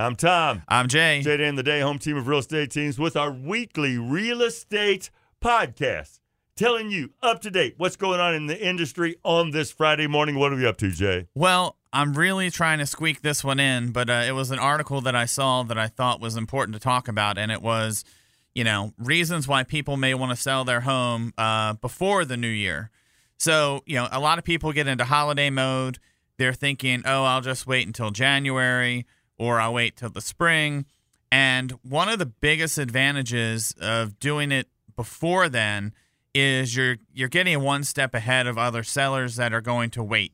I'm Tom. I'm Jay. Jay and the Day, home team of real estate teams, with our weekly real estate podcast, telling you up to date what's going on in the industry on this Friday morning. What are we up to, Jay? Well, I'm really trying to squeak this one in, but uh, it was an article that I saw that I thought was important to talk about, and it was, you know, reasons why people may want to sell their home uh, before the new year. So, you know, a lot of people get into holiday mode. They're thinking, oh, I'll just wait until January or I'll wait till the spring. And one of the biggest advantages of doing it before then is you're you're getting one step ahead of other sellers that are going to wait.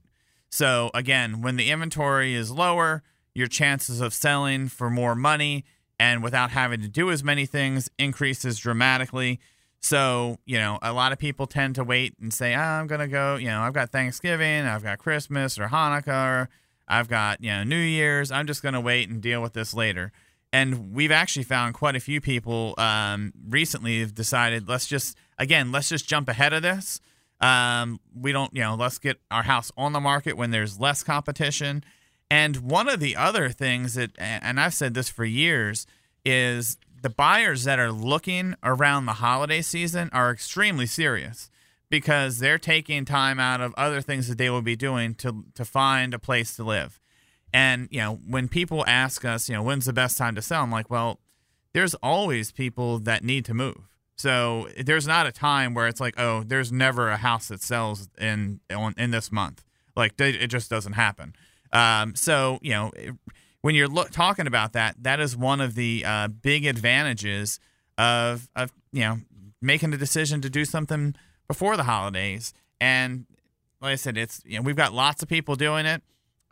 So again, when the inventory is lower, your chances of selling for more money and without having to do as many things increases dramatically. So, you know, a lot of people tend to wait and say, oh, I'm going to go, you know, I've got Thanksgiving, I've got Christmas or Hanukkah, or I've got, you know, New Year's. I'm just going to wait and deal with this later. And we've actually found quite a few people um, recently have decided, let's just, again, let's just jump ahead of this. Um, we don't, you know, let's get our house on the market when there's less competition. And one of the other things that, and I've said this for years, is the buyers that are looking around the holiday season are extremely serious because they're taking time out of other things that they will be doing to to find a place to live. And you know, when people ask us, you know, when's the best time to sell? I'm like, well, there's always people that need to move. So there's not a time where it's like, oh, there's never a house that sells in in, this month. Like it just doesn't happen. Um, so you know, when you're look, talking about that, that is one of the uh, big advantages of of you know making a decision to do something before the holidays. And like I said, it's you know we've got lots of people doing it.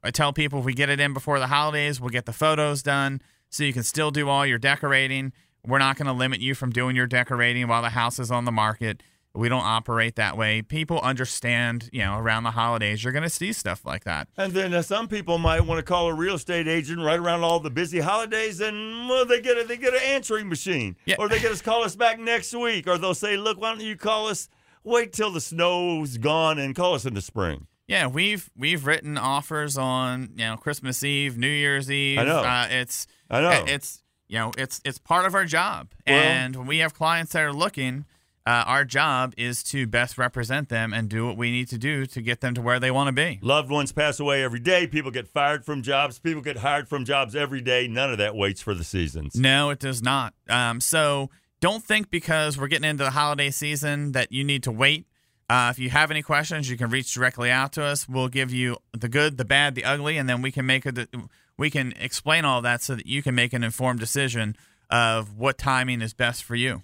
I tell people if we get it in before the holidays, we'll get the photos done so you can still do all your decorating. We're not going to limit you from doing your decorating while the house is on the market. We don't operate that way. People understand, you know, around the holidays, you're going to see stuff like that. And then uh, some people might want to call a real estate agent right around all the busy holidays, and well, they get a, they get an answering machine, Yeah. or they get us call us back next week, or they'll say, "Look, why don't you call us? Wait till the snow's gone and call us in the spring." Yeah, we've we've written offers on you know Christmas Eve, New Year's Eve. I know. Uh, it's I know. it's you know it's it's part of our job, Well- and when we have clients that are looking. Uh, our job is to best represent them and do what we need to do to get them to where they want to be. Loved ones pass away every day. People get fired from jobs. People get hired from jobs every day. None of that waits for the seasons. No, it does not. Um, so don't think because we're getting into the holiday season that you need to wait. Uh, if you have any questions, you can reach directly out to us. We'll give you the good, the bad, the ugly, and then we can make a we can explain all that so that you can make an informed decision of what timing is best for you.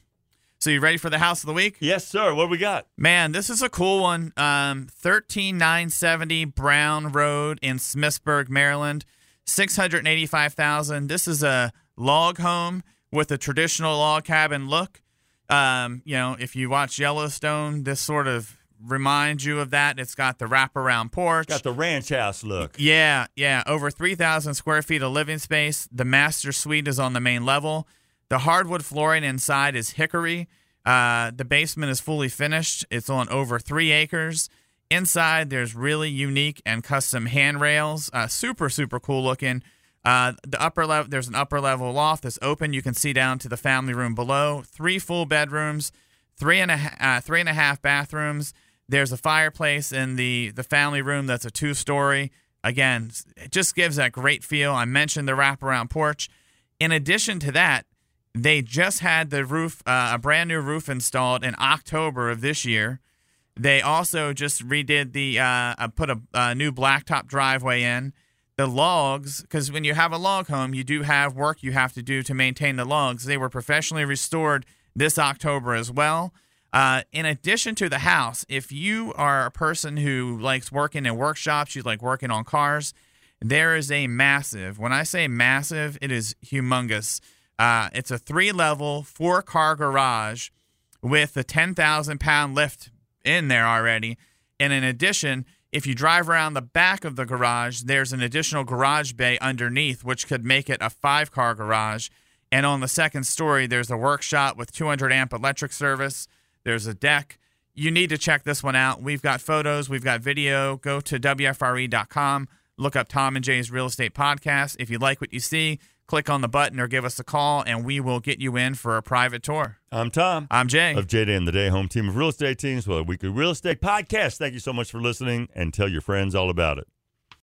So you ready for the house of the week? Yes, sir. What do we got? Man, this is a cool one. Um, 13970 Brown Road in Smithsburg, Maryland. 685,000. This is a log home with a traditional log cabin look. Um, you know, if you watch Yellowstone, this sort of reminds you of that. It's got the wraparound porch. Got the ranch house look. Yeah, yeah. Over 3,000 square feet of living space. The master suite is on the main level. The hardwood flooring inside is hickory. Uh, the basement is fully finished. It's on over three acres. Inside, there's really unique and custom handrails. Uh, super, super cool looking. Uh, the upper level, there's an upper level loft that's open. You can see down to the family room below. Three full bedrooms, three and a uh, three and a half bathrooms. There's a fireplace in the the family room that's a two story. Again, it just gives that great feel. I mentioned the wraparound porch. In addition to that, they just had the roof, uh, a brand new roof installed in October of this year. They also just redid the, uh, uh, put a, a new blacktop driveway in. The logs, because when you have a log home, you do have work you have to do to maintain the logs. They were professionally restored this October as well. Uh, in addition to the house, if you are a person who likes working in workshops, you like working on cars, there is a massive, when I say massive, it is humongous. Uh, it's a three level, four car garage with a 10,000 pound lift in there already. And in addition, if you drive around the back of the garage, there's an additional garage bay underneath, which could make it a five car garage. And on the second story, there's a workshop with 200 amp electric service. There's a deck. You need to check this one out. We've got photos, we've got video. Go to WFRE.com, look up Tom and Jay's Real Estate Podcast. If you like what you see, click on the button or give us a call, and we will get you in for a private tour. I'm Tom. I'm Jay. Of Jay Day and the Day, home team of real estate teams with a weekly real estate podcast. Thank you so much for listening and tell your friends all about it.